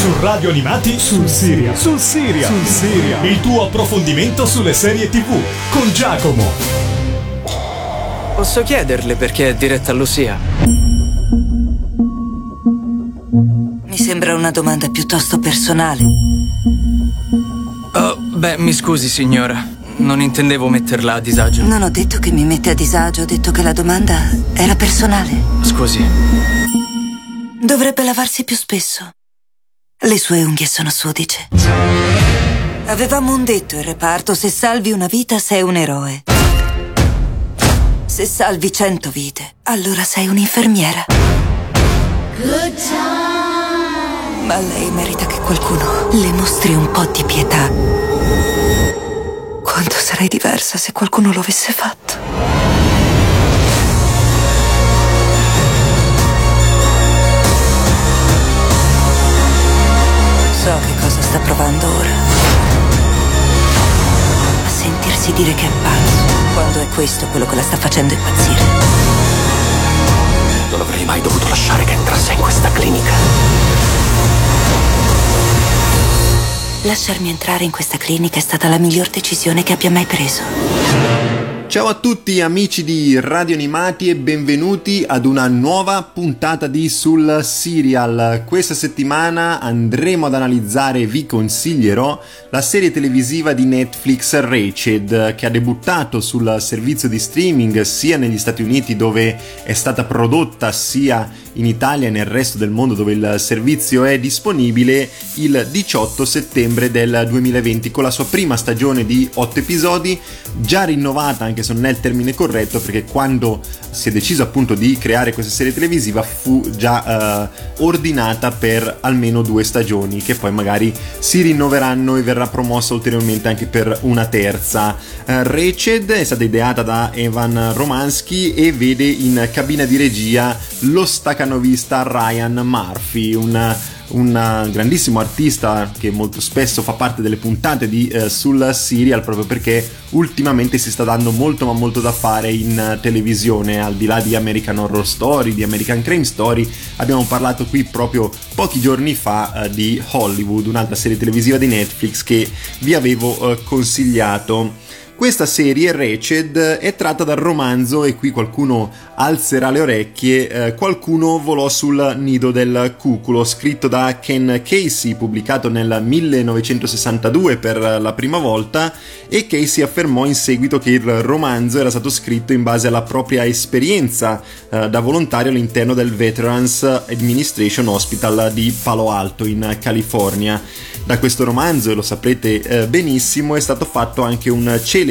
Su Radio Animati sul Siria. Sul Siria. Sul Siria. Il tuo approfondimento sulle serie TV con Giacomo. Posso chiederle perché è diretta a Lucia? Mi sembra una domanda piuttosto personale. Oh, beh, mi scusi, signora. Non intendevo metterla a disagio. Non ho detto che mi mette a disagio, ho detto che la domanda era personale. Scusi. Dovrebbe lavarsi più spesso. Le sue unghie sono sudice. Avevamo un detto in reparto, se salvi una vita sei un eroe. Se salvi cento vite, allora sei un'infermiera. Ma lei merita che qualcuno le mostri un po' di pietà. Quanto sarei diversa se qualcuno lo avesse fatto. So che cosa sta provando ora. A sentirsi dire che è pazzo, quando è questo quello che la sta facendo impazzire. Non avrei mai dovuto lasciare che entrasse in questa clinica. Lasciarmi entrare in questa clinica è stata la miglior decisione che abbia mai preso. Ciao a tutti amici di Radio Animati e benvenuti ad una nuova puntata di Sul Serial. Questa settimana andremo ad analizzare vi consiglierò la serie televisiva di Netflix Rached che ha debuttato sul servizio di streaming sia negli Stati Uniti dove è stata prodotta sia in Italia e nel resto del mondo dove il servizio è disponibile il 18 settembre del 2020 con la sua prima stagione di 8 episodi già rinnovata anche se non è il termine corretto perché quando si è deciso appunto di creare questa serie televisiva fu già uh, ordinata per almeno due stagioni che poi magari si rinnoveranno e verrà promossa ulteriormente anche per una terza. Uh, Rached è stata ideata da Evan Romansky e vede in cabina di regia lo staccanovista Ryan Murphy, un un grandissimo artista che molto spesso fa parte delle puntate di eh, sul serial proprio perché ultimamente si sta dando molto ma molto da fare in televisione. Al di là di American Horror Story di American Crime Story abbiamo parlato qui proprio pochi giorni fa uh, di Hollywood un'altra serie televisiva di Netflix che vi avevo uh, consigliato questa serie, Reced, è tratta dal romanzo, e qui qualcuno alzerà le orecchie, eh, Qualcuno volò sul nido del cuculo, scritto da Ken Casey, pubblicato nel 1962 per la prima volta, e Casey affermò in seguito che il romanzo era stato scritto in base alla propria esperienza eh, da volontario all'interno del Veterans Administration Hospital di Palo Alto, in California. Da questo romanzo, e lo saprete eh, benissimo, è stato fatto anche un celebre,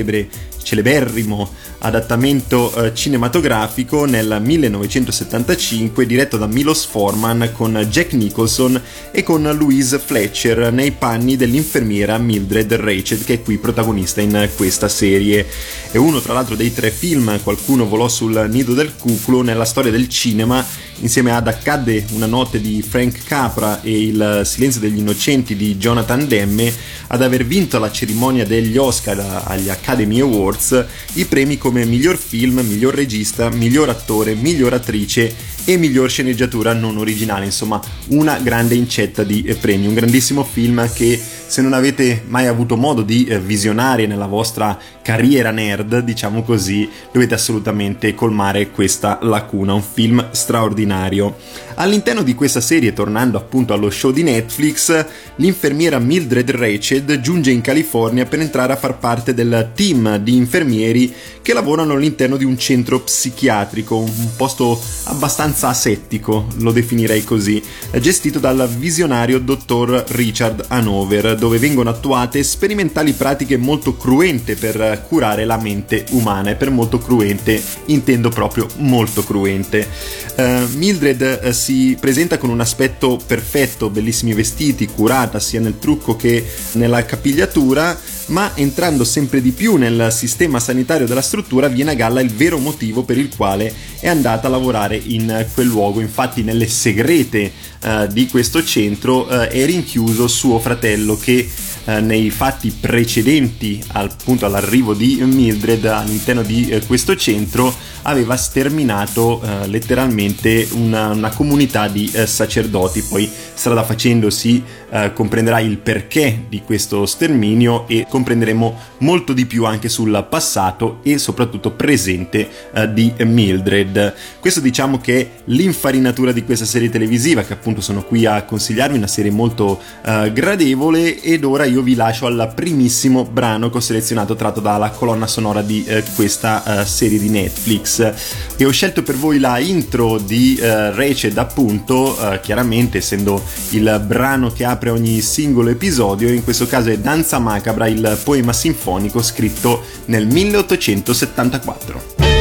celeberrimo adattamento eh, cinematografico nel 1975 diretto da Milos Forman con Jack Nicholson e con Louise Fletcher nei panni dell'infermiera Mildred Rached che è qui protagonista in questa serie. È uno tra l'altro dei tre film Qualcuno volò sul nido del cuculo nella storia del cinema insieme ad Accadde una notte di Frank Capra e Il silenzio degli innocenti di Jonathan Demme ad aver vinto alla cerimonia degli Oscar agli Academy Awards i premi come miglior film, miglior regista, miglior attore, miglior attrice e miglior sceneggiatura non originale, insomma una grande incetta di premi, un grandissimo film che se non avete mai avuto modo di visionare nella vostra carriera nerd, diciamo così, dovete assolutamente colmare questa lacuna, un film straordinario. All'interno di questa serie, tornando appunto allo show di Netflix, l'infermiera Mildred Rached giunge in California per entrare a far parte del team di infermieri che lavorano all'interno di un centro psichiatrico, un posto abbastanza asettico, lo definirei così, gestito dal visionario dottor Richard Hanover, dove vengono attuate sperimentali pratiche molto cruente per curare la mente umana e per molto cruente intendo proprio molto cruente. Uh, Mildred uh, si presenta con un aspetto perfetto, bellissimi vestiti, curata sia nel trucco che nella capigliatura, ma entrando sempre di più nel sistema sanitario della struttura viene a galla il vero motivo per il quale è andata a lavorare in quel luogo. Infatti nelle segrete uh, di questo centro è rinchiuso suo fratello che eh, nei fatti precedenti appunto all'arrivo di Mildred all'interno di eh, questo centro aveva sterminato eh, letteralmente una, una, comunità di eh, sacerdoti. Poi strada facendo si eh, comprenderà il perché di questo sterminio e comprenderemo molto di più anche sul passato e soprattutto presente eh, di Mildred. Questo diciamo che è l'infarinatura di questa serie televisiva che appunto sono qui a consigliarvi, una serie molto eh, gradevole ed ora io vi lascio al primissimo brano che ho selezionato tratto dalla colonna sonora di eh, questa serie di Netflix e ho scelto per voi la intro di uh, Raced appunto, uh, chiaramente essendo il brano che apre ogni singolo episodio, in questo caso è Danza Macabra, il poema sinfonico scritto nel 1874.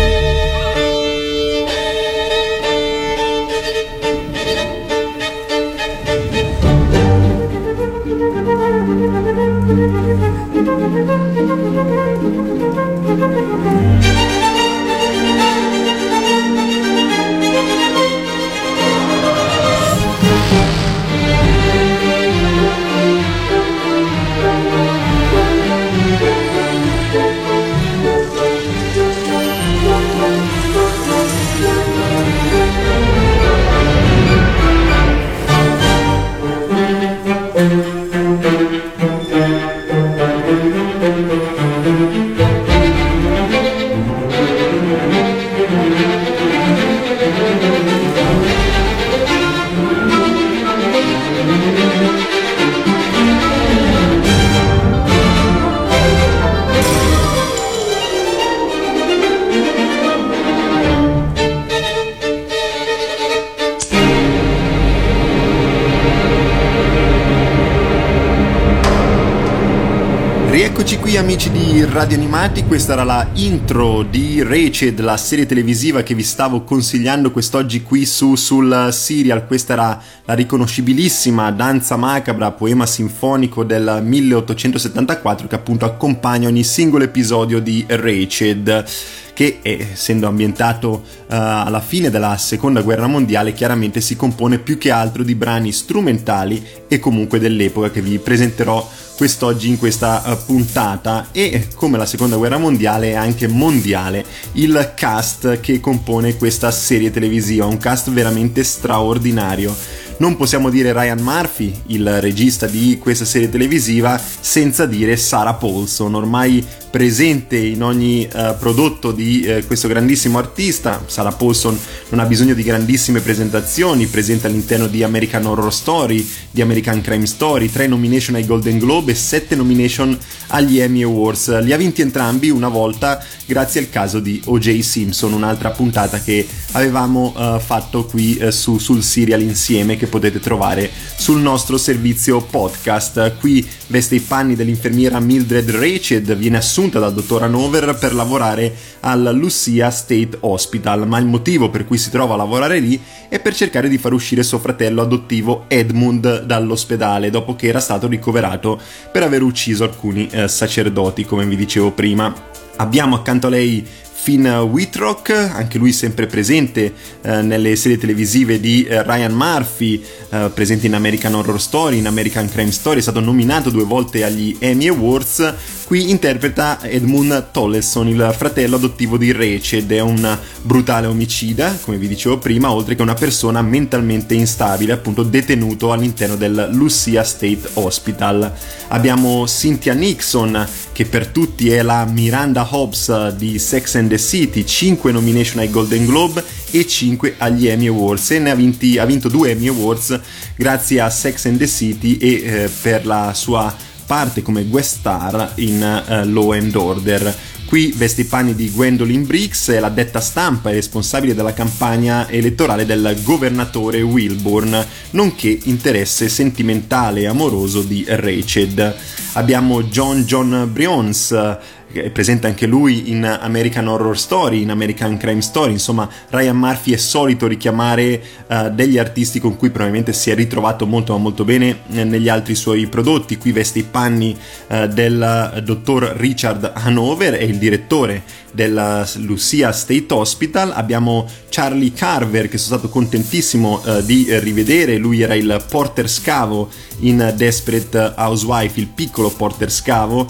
Radio Animati, questa era la intro di Raced, la serie televisiva che vi stavo consigliando quest'oggi qui su sul serial. Questa era la riconoscibilissima danza macabra, poema sinfonico del 1874 che appunto accompagna ogni singolo episodio di Raced che essendo ambientato uh, alla fine della seconda guerra mondiale chiaramente si compone più che altro di brani strumentali e comunque dell'epoca che vi presenterò quest'oggi in questa uh, puntata. E come la seconda guerra mondiale è anche mondiale il cast che compone questa serie televisiva, un cast veramente straordinario non possiamo dire Ryan Murphy, il regista di questa serie televisiva, senza dire Sarah Paulson, ormai presente in ogni uh, prodotto di uh, questo grandissimo artista. Sarah Paulson non ha bisogno di grandissime presentazioni, presente all'interno di American Horror Story, di American Crime Story, tre nomination ai Golden Globe e sette nomination agli Emmy Awards. Li ha vinti entrambi una volta grazie al caso di O.J. Simpson, un'altra puntata che avevamo uh, fatto qui su, sul serial insieme che potete trovare sul nostro servizio podcast. Qui veste i panni dell'infermiera Mildred Rached, viene assunta dal dottor Hanover per lavorare al Lucia State Hospital, ma il motivo per cui si trova a lavorare lì è per cercare di far uscire suo fratello adottivo Edmund dall'ospedale dopo che era stato ricoverato per aver ucciso alcuni eh, sacerdoti, come vi dicevo prima. Abbiamo accanto a lei Finn Whitrock, anche lui sempre presente eh, nelle serie televisive di eh, Ryan Murphy, eh, presente in American Horror Story, in American Crime Story, è stato nominato due volte agli Emmy Awards. Qui interpreta Edmund Tollesson, il fratello adottivo di Rachel, ed è un brutale omicida, come vi dicevo prima, oltre che una persona mentalmente instabile, appunto detenuto all'interno del Lucia State Hospital. Abbiamo Cynthia Nixon, che per tutti è la Miranda Hobbs di Sex and the City, 5 nomination ai Golden Globe e 5 agli Emmy Awards e ne ha, vinti, ha vinto 2 Emmy Awards grazie a Sex and the City e eh, per la sua parte come guest star in uh, Law and Order. Qui veste i panni di Gwendolyn Briggs, la detta stampa e responsabile della campagna elettorale del governatore Wilburn, nonché interesse sentimentale e amoroso di Rachel. Abbiamo John John Brions, è presente anche lui in American Horror Story, in American Crime Story, insomma Ryan Murphy è solito richiamare uh, degli artisti con cui probabilmente si è ritrovato molto ma molto bene eh, negli altri suoi prodotti, qui veste i panni uh, del dottor Richard Hanover, è il direttore della Lucia State Hospital, abbiamo Charlie Carver che sono stato contentissimo uh, di rivedere, lui era il Porter Scavo in Desperate Housewife, il piccolo Porter Scavo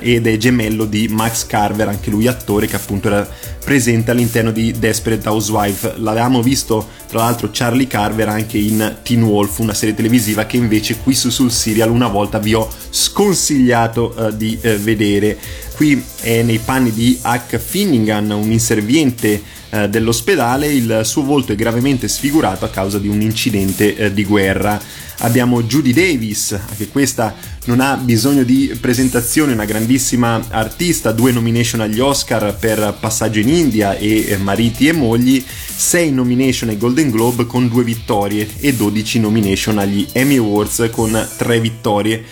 ed è gemello di Max Carver, anche lui attore che appunto era presente all'interno di Desperate Housewife. L'avevamo visto tra l'altro Charlie Carver anche in Teen Wolf, una serie televisiva che invece qui su sul serial una volta vi ho sconsigliato uh, di uh, vedere. Qui è nei panni di Huck Finnegan, un inserviente uh, dell'ospedale, il suo volto è gravemente sfigurato a causa di un incidente di guerra abbiamo Judy Davis, anche questa non ha bisogno di presentazione, una grandissima artista, due nomination agli Oscar per Passaggio in India e Mariti e mogli, 6 nomination ai Golden Globe con due vittorie e 12 nomination agli Emmy Awards con tre vittorie.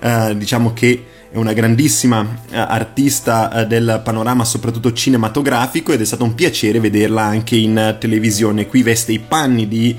Uh, diciamo che è una grandissima eh, artista eh, del panorama soprattutto cinematografico ed è stato un piacere vederla anche in eh, televisione. Qui veste i panni di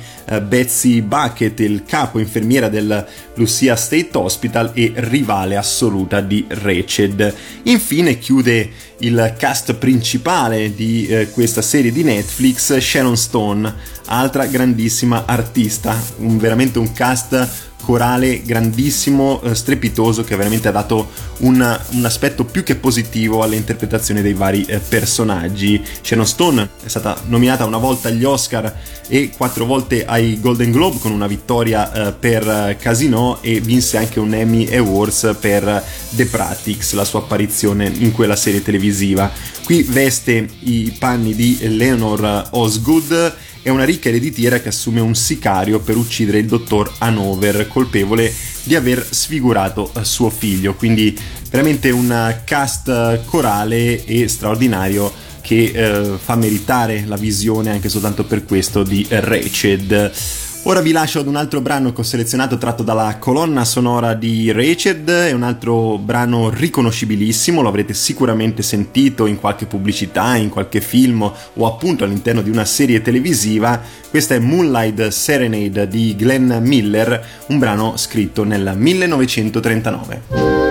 Betsy Bucket, il capo infermiera del Lucia State Hospital e rivale assoluta di Rached. Infine chiude il cast principale di eh, questa serie di Netflix Sharon Stone, altra grandissima artista, un, veramente un cast corale grandissimo, eh, strepitoso, che veramente ha dato un, un, aspetto più che positivo all'interpretazione dei vari eh, personaggi. Sharon Stone è stata nominata una volta agli Oscar e quattro volte ai Golden Globe con una vittoria eh, per Casino e vinse anche un Emmy Awards per The Practice, la sua apparizione in quella serie televisiva. Qui veste i panni di Leonor Osgood è una ricca ereditiera che assume un sicario per uccidere il dottor Hanover, colpevole di aver sfigurato eh, suo figlio. Quindi veramente un cast corale e straordinario che eh, fa meritare la visione anche soltanto per questo di Rached. Ora vi lascio ad un altro brano che ho selezionato tratto dalla colonna sonora di Rached, è un altro brano riconoscibilissimo, lo avrete sicuramente sentito in qualche pubblicità, in qualche film o appunto all'interno di una serie televisiva. Questa è Moonlight Serenade di Glenn Miller, un brano scritto nel 1939.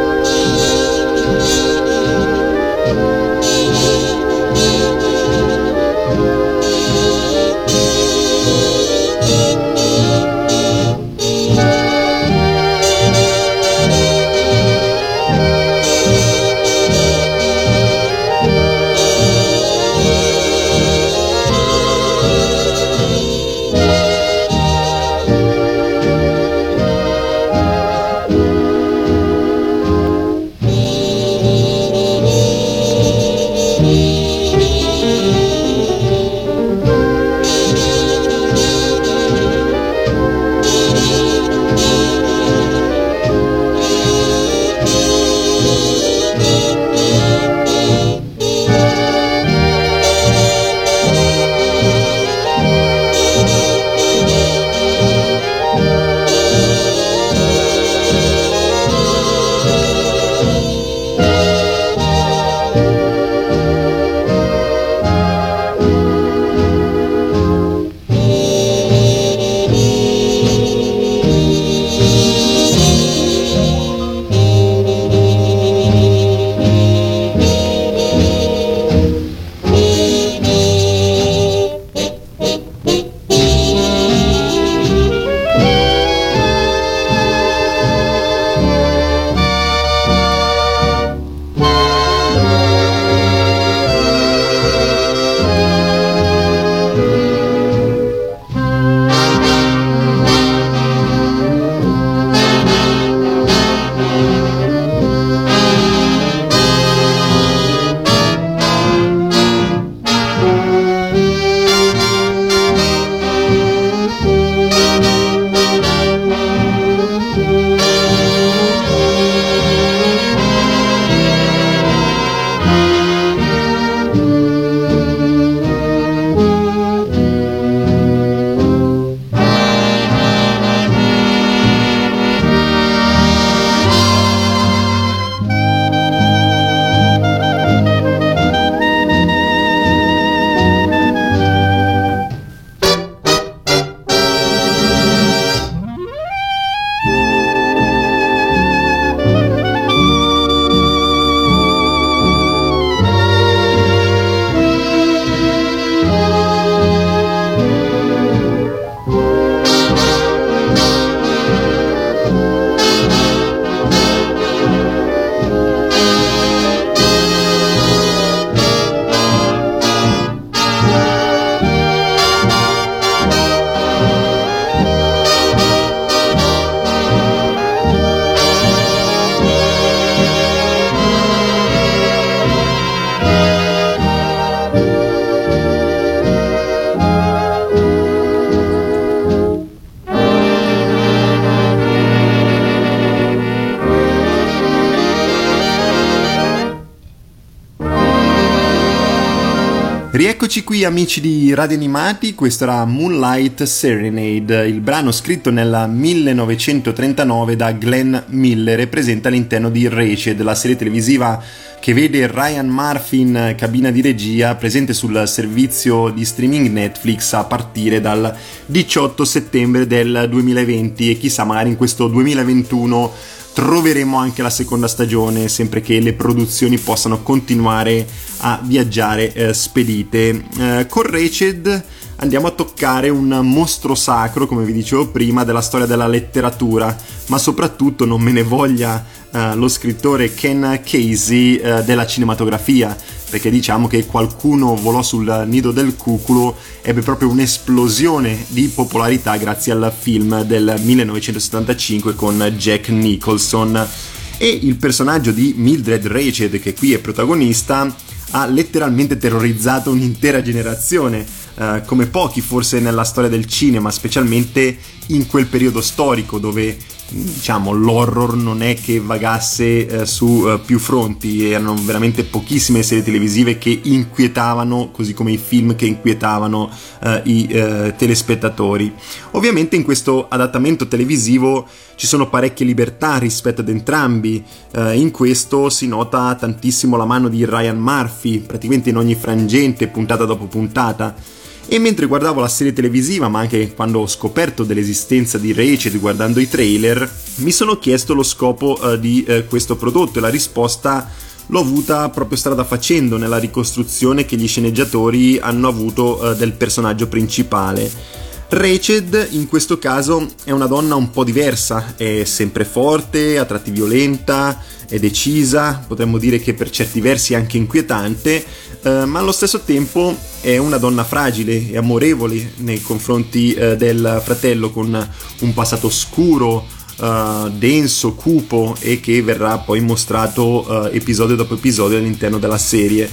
Rieccoci qui amici di Radio Animati, questo era Moonlight Serenade, il brano scritto nel 1939 da Glenn Miller e presente all'interno di Raced, la serie televisiva che vede Ryan Murphy in cabina di regia presente sul servizio di streaming Netflix a partire dal 18 settembre del 2020 e chissà magari in questo 2021 troveremo anche la seconda stagione sempre che le produzioni possano continuare a viaggiare eh, spedite. Eh, con Raced andiamo a toccare un mostro sacro, come vi dicevo prima, della storia della letteratura, ma soprattutto non me ne voglia eh, lo scrittore Ken Casey eh, della cinematografia perché diciamo che qualcuno volò sul nido del cuculo ebbe proprio un'esplosione di popolarità grazie al film del 1975 con Jack Nicholson. E il personaggio di Mildred Rached che qui è protagonista ha letteralmente terrorizzato un'intera generazione eh, come pochi forse nella storia del cinema specialmente in quel periodo storico dove diciamo l'horror non è che vagasse eh, su eh, più fronti. Erano veramente pochissime serie televisive che inquietavano così come i film che inquietavano eh, i eh, telespettatori. Ovviamente in questo adattamento televisivo ci sono parecchie libertà rispetto ad entrambi. Eh, in questo si nota tantissimo la mano di Ryan Murphy praticamente in ogni frangente puntata dopo puntata e mentre guardavo la serie televisiva, ma anche quando ho scoperto dell'esistenza di Rachel guardando i trailer, mi sono chiesto lo scopo uh, di uh, questo prodotto e la risposta l'ho avuta proprio strada facendo nella ricostruzione che gli sceneggiatori hanno avuto uh, del personaggio principale. Rachel in questo caso è una donna un po' diversa, è sempre forte, a tratti violenta, è decisa, potremmo dire che per certi versi è anche inquietante, eh, ma allo stesso tempo è una donna fragile e amorevole nei confronti eh, del fratello con un passato scuro, eh, denso, cupo e che verrà poi mostrato eh, episodio dopo episodio all'interno della serie.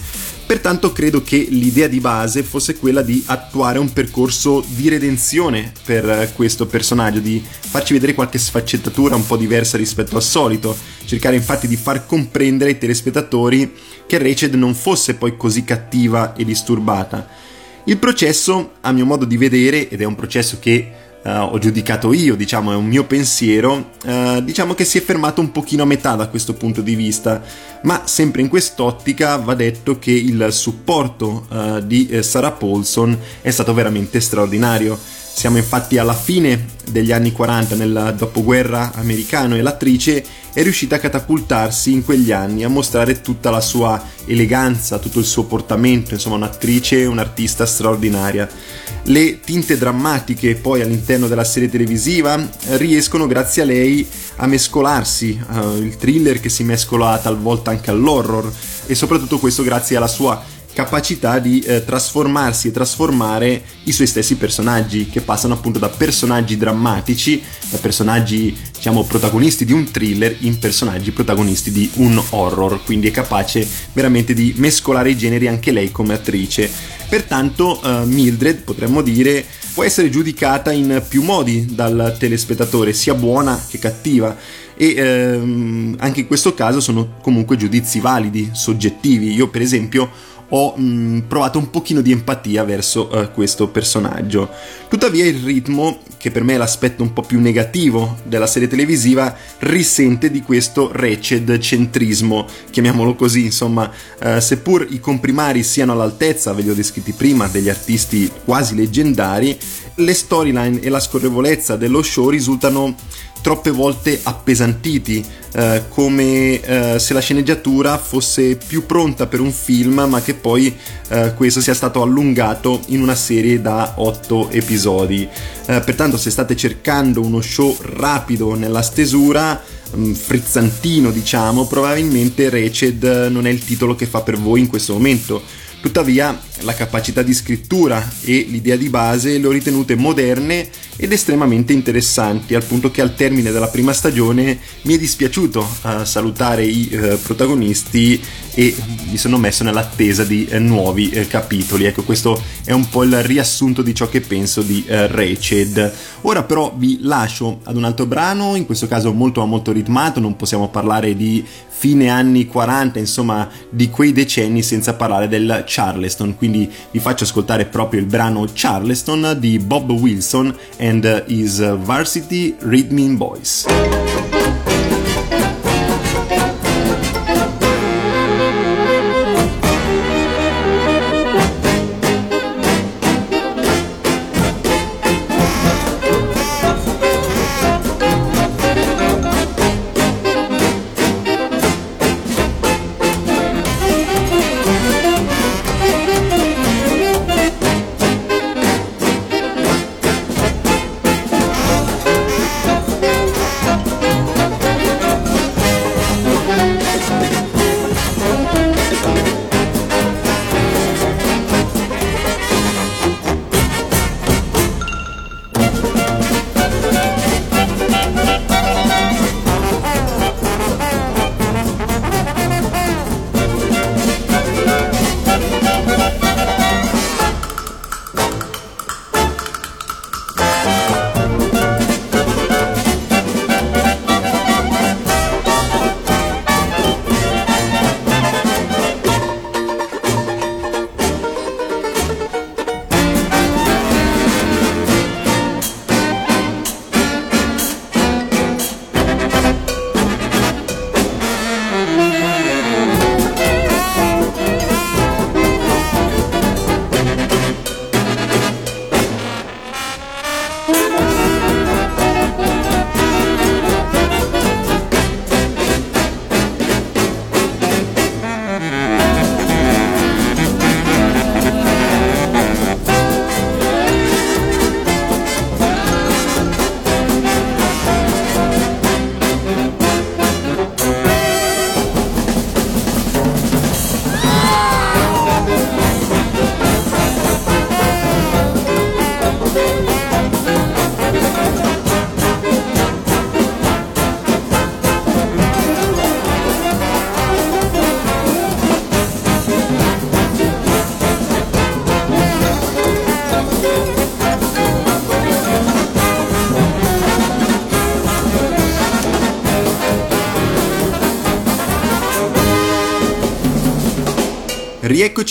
Pertanto credo che l'idea di base fosse quella di attuare un percorso di redenzione per questo personaggio, di farci vedere qualche sfaccettatura un po' diversa rispetto al solito, cercare infatti di far comprendere ai telespettatori che Rachel non fosse poi così cattiva e disturbata. Il processo, a mio modo di vedere, ed è un processo che uh, ho giudicato io, diciamo, è un mio pensiero, uh, diciamo che si è fermato un pochino a metà da questo punto di vista, ma sempre in quest'ottica va detto che il supporto uh, di Sarah Paulson è stato veramente straordinario. Siamo infatti alla fine degli anni 40 nel dopoguerra americano e l'attrice è riuscita a catapultarsi in quegli anni, a mostrare tutta la sua eleganza, tutto il suo portamento, insomma un'attrice, un'artista straordinaria. Le tinte drammatiche poi all'interno della serie televisiva riescono grazie a lei a mescolarsi, uh, il thriller che si mescola talvolta anche all'horror e soprattutto questo grazie alla sua capacità di eh, trasformarsi e trasformare i suoi stessi personaggi, che passano appunto da personaggi drammatici, da personaggi diciamo protagonisti di un thriller, in personaggi protagonisti di un horror, quindi è capace veramente di mescolare i generi anche lei come attrice. Pertanto eh, Mildred potremmo dire può essere giudicata in più modi dal telespettatore, sia buona che cattiva e ehm, anche in questo caso sono comunque giudizi validi, soggettivi. Io per esempio ho mh, mm, provato un pochino di empatia verso uh, questo personaggio. Tuttavia il ritmo, che per me è l'aspetto un po' più negativo della serie televisiva, risente di questo wretched centrismo, chiamiamolo così, insomma, uh, seppur i comprimari siano all'altezza, ve li ho descritti prima, degli artisti quasi leggendari, le storyline e la scorrevolezza dello show risultano troppe volte appesantiti, eh, come eh, se la sceneggiatura fosse più pronta per un film, ma che poi eh, questo sia stato allungato in una serie da 8 episodi. Eh, pertanto, se state cercando uno show rapido nella stesura, mm, frizzantino diciamo, probabilmente Reced non è il titolo che fa per voi in questo momento Tuttavia la capacità di scrittura e l'idea di base le ho ritenute moderne ed estremamente interessanti, al punto che al termine della prima stagione mi è dispiaciuto uh, salutare i uh, protagonisti e mi sono messo nell'attesa di uh, nuovi capitoli. Ecco, questo è un po' il riassunto di ciò che penso di uh, Rached. Ora però vi lascio ad un altro brano, in questo caso molto molto ritmato, non possiamo parlare di fine anni 40, insomma di quei decenni senza parlare del Charleston, quindi vi faccio ascoltare proprio il brano Charleston di Bob Wilson and his Varsity Rhythm Boys.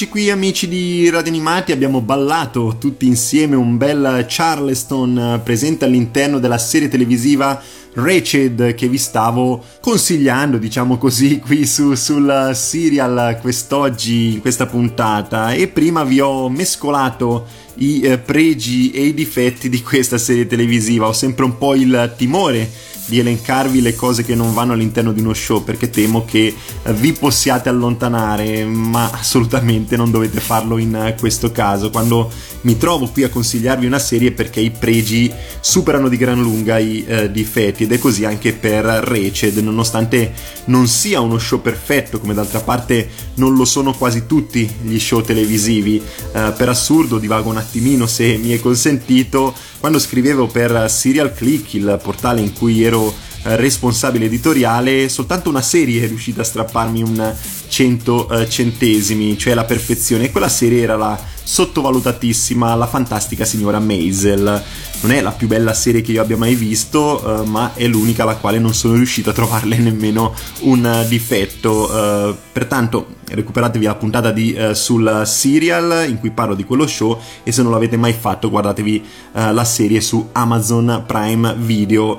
Rieccoci qui amici di Radio Animati, abbiamo ballato tutti insieme un bel Charleston eh, presente all'interno della serie televisiva Wretched che vi stavo consigliando, diciamo così, qui su, sul serial quest'oggi, in questa puntata. E prima vi ho mescolato i eh, pregi e i difetti di questa serie televisiva, ho sempre un po' il timore di elencarvi le cose che non vanno all'interno di uno show perché temo che eh, vi possiate allontanare, ma assolutamente non dovete farlo in eh, questo caso. Quando mi trovo qui a consigliarvi una serie perché i pregi superano di gran lunga i eh, difetti ed è così anche per Reced, nonostante non sia uno show perfetto, come d'altra parte non lo sono quasi tutti gli show televisivi. Eh, per assurdo divago un attimino se mi è consentito, quando scrivevo per Serial Click, il portale in cui ero eh, responsabile editoriale, soltanto una serie è riuscita a strapparmi un 100 uh, eh, centesimi, cioè la perfezione. E quella serie era la sottovalutatissima La fantastica signora Maisel. Non è la più bella serie che io abbia mai visto, uh, ma è l'unica alla quale non sono riuscito a trovarle nemmeno un difetto. Uh, pertanto recuperatevi la puntata di, sul serial in cui parlo di quello show e se non l'avete mai fatto guardatevi la serie su Amazon Prime Video.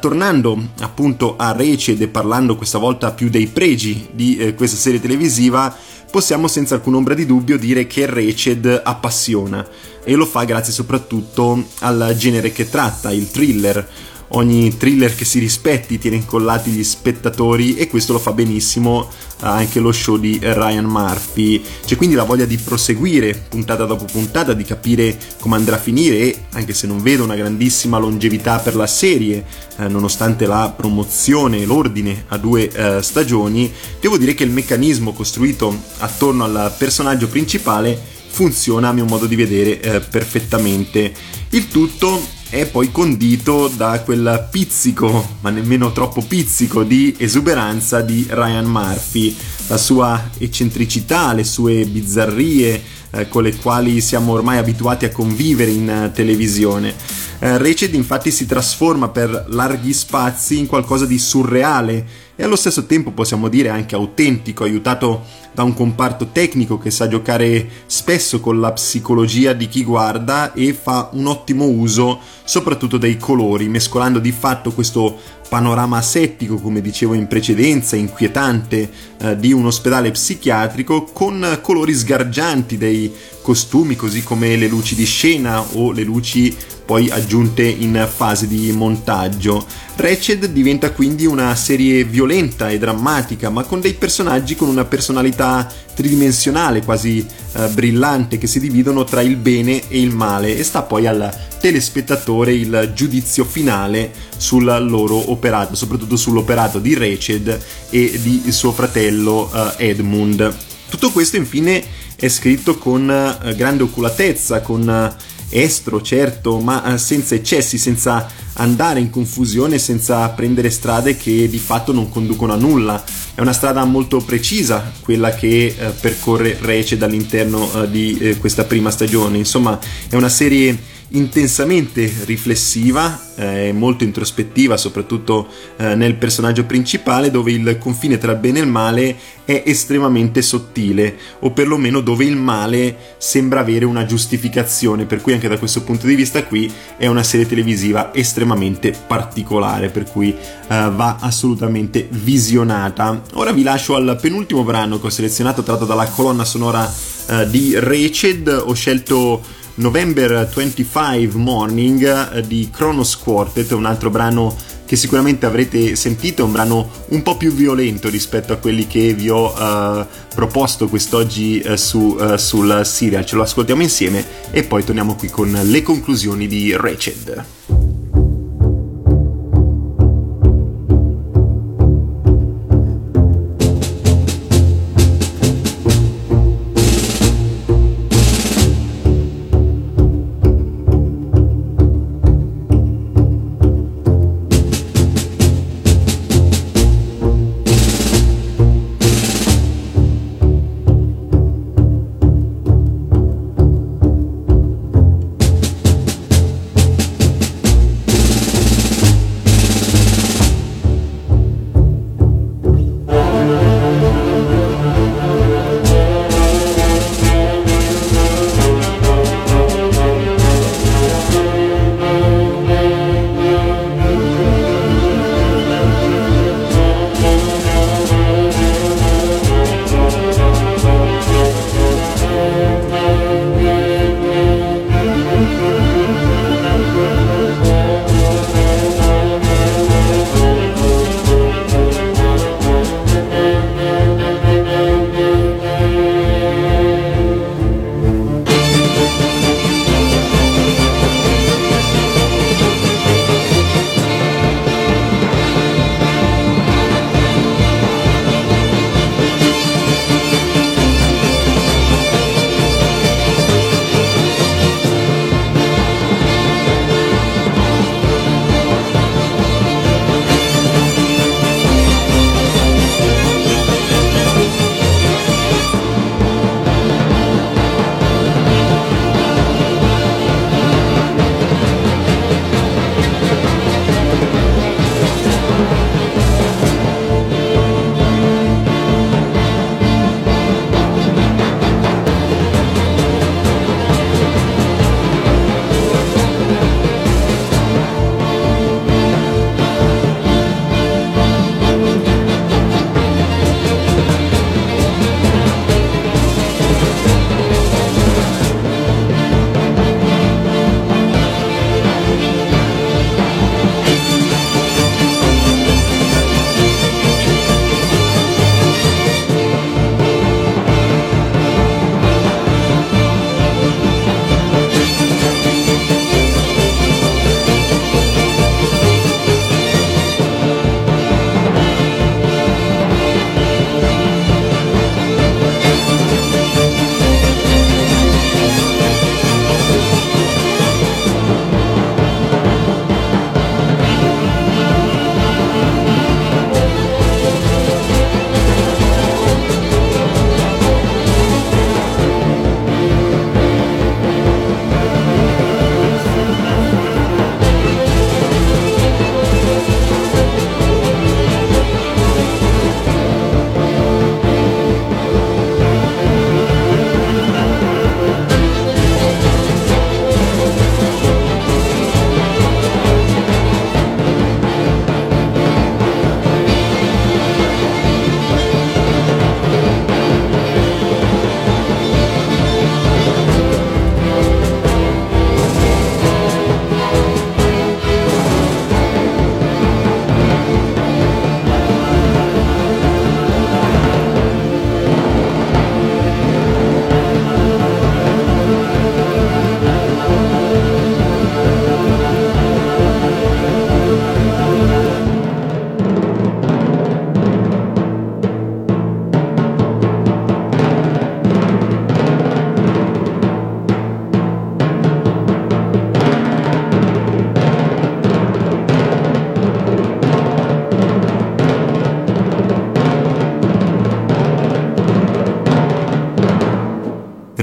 tornando appunto a Reced e parlando questa volta più dei pregi di questa serie televisiva, possiamo senza alcun ombra di dubbio dire che Reced appassiona e lo fa grazie soprattutto al genere che tratta, il thriller ogni thriller che si rispetti tiene incollati gli spettatori e questo lo fa benissimo eh, anche lo show di Ryan Murphy. C'è quindi la voglia di proseguire puntata dopo puntata, di capire come andrà a finire anche se non vedo una grandissima longevità per la serie, eh, nonostante la promozione e l'ordine a due eh, stagioni, devo dire che il meccanismo costruito attorno al personaggio principale funziona a mio modo di vedere eh, perfettamente. Il tutto è poi condito da quel pizzico, ma nemmeno troppo pizzico, di esuberanza di Ryan Murphy, la sua eccentricità, le sue bizzarrie eh, con le quali siamo ormai abituati a convivere in uh, televisione. Uh, Rached infatti si trasforma per larghi spazi in qualcosa di surreale e allo stesso tempo possiamo dire anche autentico, aiutato da un comparto tecnico che sa giocare spesso con la psicologia di chi guarda e fa un ottimo uso soprattutto dei colori, mescolando di fatto questo panorama asettico, come dicevo in precedenza, inquietante, eh, di un ospedale psichiatrico con colori sgargianti dei costumi, così come le luci di scena o le luci poi aggiunte in fase di montaggio. Ratched diventa quindi una serie violenta e drammatica, ma con dei personaggi con una personalità tridimensionale, quasi eh, brillante, che si dividono tra il bene e il male e sta poi al telespettatore il giudizio finale sul loro operato, soprattutto sull'operato di Ratched e di suo fratello eh, Edmund. Tutto questo infine è scritto con eh, grande oculatezza, con eh, estro, certo, ma eh, senza eccessi, senza andare in confusione, senza prendere strade che di fatto non conducono a nulla. È una strada molto precisa quella che eh, percorre Rece dall'interno eh, di questa prima stagione. Insomma, è una serie intensamente riflessiva, eh, molto introspettiva, soprattutto eh, nel personaggio principale, dove il confine tra il bene e il male è estremamente sottile, o perlomeno dove il male sembra avere una giustificazione, per cui anche da questo punto di vista qui è una serie televisiva estremamente particolare, per cui eh, va assolutamente visionata. Ora vi lascio al penultimo brano che ho selezionato tratto dalla colonna sonora eh, di Raced, ho scelto November 25 Morning eh, di Kronos Quartet, un altro brano che sicuramente avrete sentito, è un brano un po' più violento rispetto a quelli che vi ho uh, proposto quest'oggi uh, su, uh, sul serial. Ce lo ascoltiamo insieme e poi torniamo qui con le conclusioni di Rached.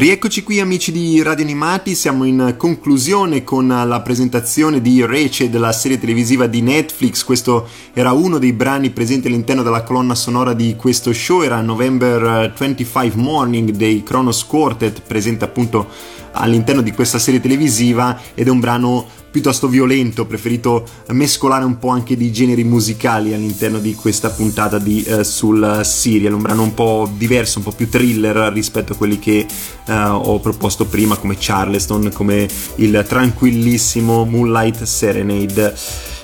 Rieccoci qui amici di Radio Animati, siamo in conclusione con la presentazione di Rachel della serie televisiva di Netflix, questo era uno dei brani presenti all'interno della colonna sonora di questo show, era November 25 Morning dei Kronos Quartet, presente appunto all'interno di questa serie televisiva ed è un brano piuttosto violento, ho preferito mescolare un po' anche di generi musicali all'interno di questa puntata di uh, sul serial, un brano un po' diverso, un po' più thriller rispetto a quelli che uh, ho proposto prima come Charleston, come il tranquillissimo Moonlight Serenade.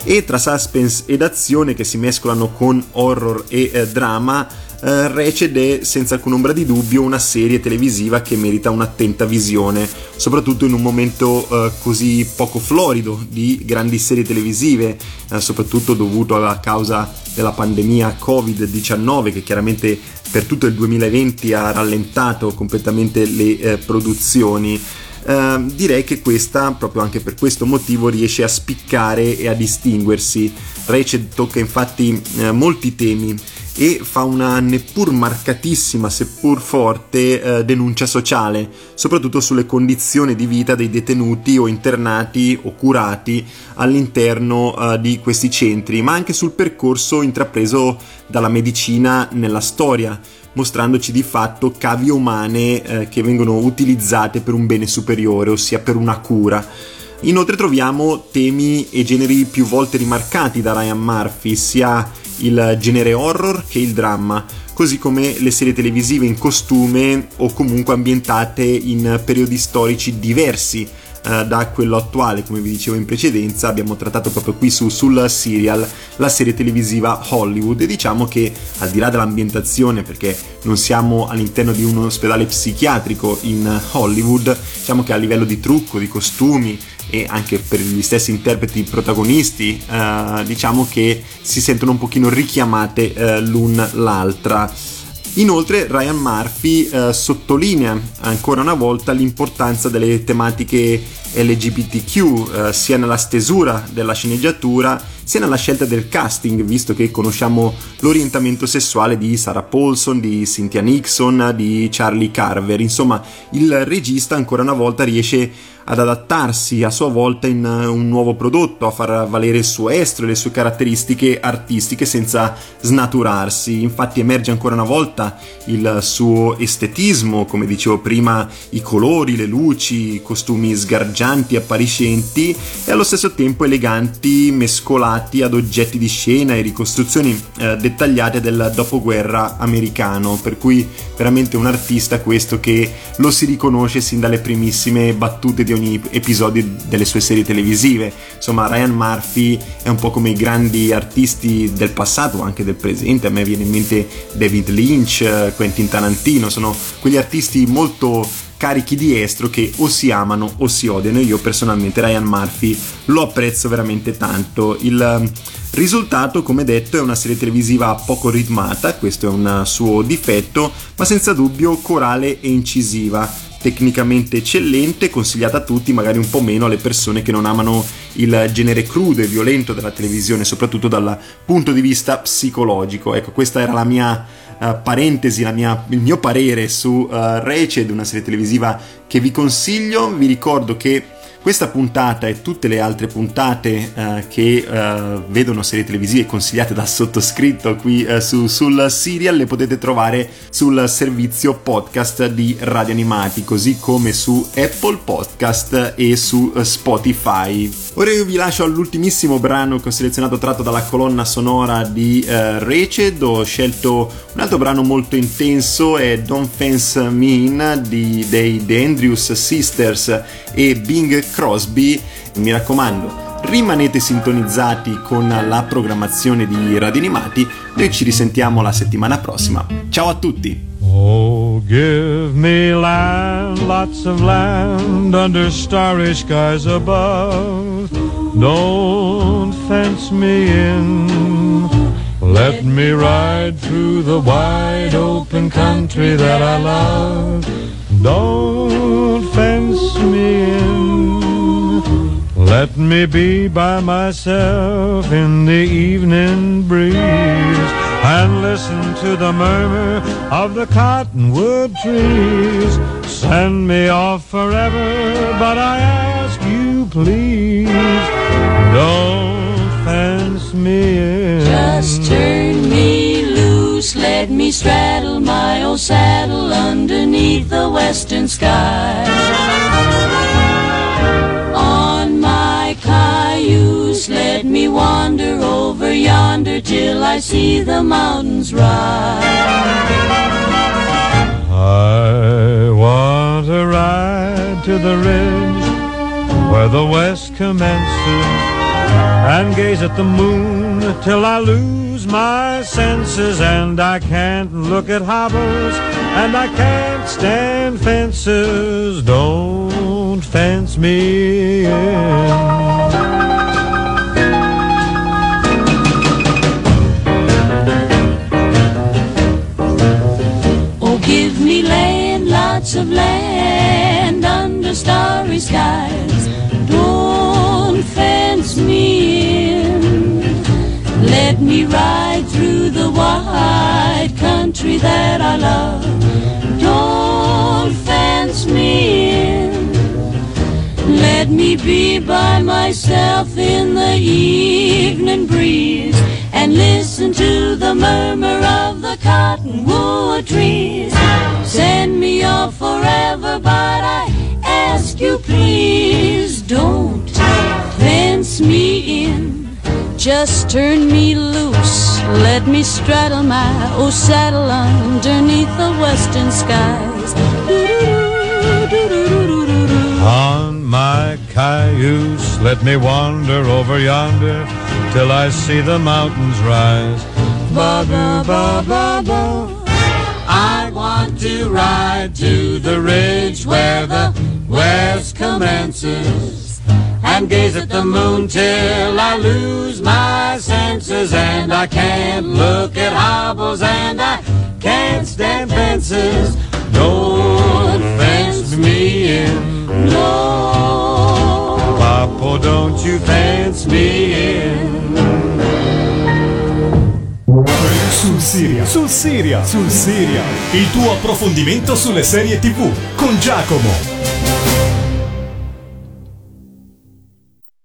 E tra suspense ed azione che si mescolano con horror e uh, drama, uh, Reced è senza alcun ombra di dubbio una serie televisiva che merita un'attenta visione, soprattutto in un momento uh, così poco florido di grandi serie televisive, uh, soprattutto dovuto alla causa della pandemia Covid-19 che chiaramente per tutto il 2020 ha rallentato completamente le eh, produzioni. Uh, direi che questa, proprio anche per questo motivo, riesce a spiccare e a distinguersi. Rachel tocca infatti uh, molti temi e fa una neppur marcatissima, seppur forte, eh, denuncia sociale, soprattutto sulle condizioni di vita dei detenuti o internati o curati all'interno eh, di questi centri, ma anche sul percorso intrapreso dalla medicina nella storia mostrandoci di fatto cavie umane eh, che vengono utilizzate per un bene superiore, ossia per una cura. Inoltre troviamo temi e generi più volte rimarcati da Ryan Murphy, sia il genere horror che il dramma, così come le serie televisive in costume o comunque ambientate in periodi storici diversi eh, da quello attuale, come vi dicevo in precedenza, abbiamo trattato proprio qui su, sul serial la serie televisiva Hollywood. E diciamo che al di là dell'ambientazione, perché non siamo all'interno di un ospedale psichiatrico in Hollywood, diciamo che a livello di trucco, di costumi, e anche per gli stessi interpreti protagonisti eh, diciamo che si sentono un pochino richiamate eh, l'un l'altra Inoltre Ryan Murphy eh, sottolinea ancora una volta l'importanza delle tematiche LGBTQ eh, sia nella stesura della sceneggiatura sia nella scelta del casting, visto che conosciamo l'orientamento sessuale di Sarah Paulson, di Cynthia Nixon, di Charlie Carver. Insomma, il regista ancora una volta riesce ad adattarsi a sua volta in eh, un nuovo prodotto, a far valere il suo estro e le sue caratteristiche artistiche senza snaturarsi. Infatti emerge ancora una volta il suo estetismo, come dicevo prima, i colori, le luci, i costumi sgargianti, appariscenti e allo stesso tempo eleganti, mescolati ad oggetti di scena e ricostruzioni eh, dettagliate del dopoguerra americano, per cui veramente un artista questo che lo si riconosce sin dalle primissime battute di ogni episodio delle sue serie televisive. Insomma, Ryan Murphy è un po' come i grandi artisti del passato, anche del presente. A me viene in mente David Lynch, Quentin Tarantino, sono quegli artisti molto carichi di estro che o si amano o si odiano. Io personalmente Ryan Murphy lo apprezzo veramente tanto. Il um, risultato, come detto, è una serie televisiva poco ritmata, questo è un suo difetto, ma senza dubbio corale e incisiva tecnicamente eccellente, consigliata a tutti, magari un po' meno alle persone che non amano il genere crudo e violento della televisione, soprattutto dal punto di vista psicologico. Ecco, questa era la mia uh, parentesi, la mia, il mio parere su uh, Raced, una serie televisiva che vi consiglio. Vi ricordo che questa puntata e tutte le altre puntate uh, che uh, vedono serie televisive consigliate dal sottoscritto qui uh, su, sul serial le potete trovare sul servizio podcast di Radio Animati, così come su Apple Podcast e su Spotify. Ora io vi lascio all'ultimissimo brano che ho selezionato tratto dalla colonna sonora di Reced. Ho scelto un altro brano molto intenso, è Don't Fence Me In di, dei The Andrews Sisters e Bing Crosby, mi raccomando, rimanete sintonizzati con la programmazione di Radio Animati, noi ci risentiamo la settimana prossima. Ciao a tutti! Oh, give me land, lots of land under starry skies above. Don't fence me in. Let me ride through the wide open country that I love. Don't fence me in. Let me be by myself in the evening breeze and listen to the murmur of the cottonwood trees. send me off forever, but I ask you please, don't fence me in. Just straddle my old saddle underneath the western sky. On my cayuse, let me wander over yonder till I see the mountains rise. I want to ride to the ridge where the west commences and gaze at the moon till I lose my senses and I can't look at hobbles and I can't stand fences. Don't fence me in. Oh, give me land, lots of land under starry skies. Let me ride through the wide country that I love. Don't fence me in. Let me be by myself in the evening breeze and listen to the murmur of the cottonwood trees. Send me off forever, but I ask you please don't fence me. Just turn me loose, let me straddle my old saddle underneath the western skies. On my cayuse, let me wander over yonder till I see the mountains rise. ba ba ba ba ba. I want to ride to the ridge where the west commences and gaze at the moon till I lose my senses and I can't look at hobbles and I can't stand fences. Don't fence me in, no. Papo, don't you fence me in. Sul Siria, sul Siria, sul Siria. Il tuo approfondimento sulle serie TV con Giacomo.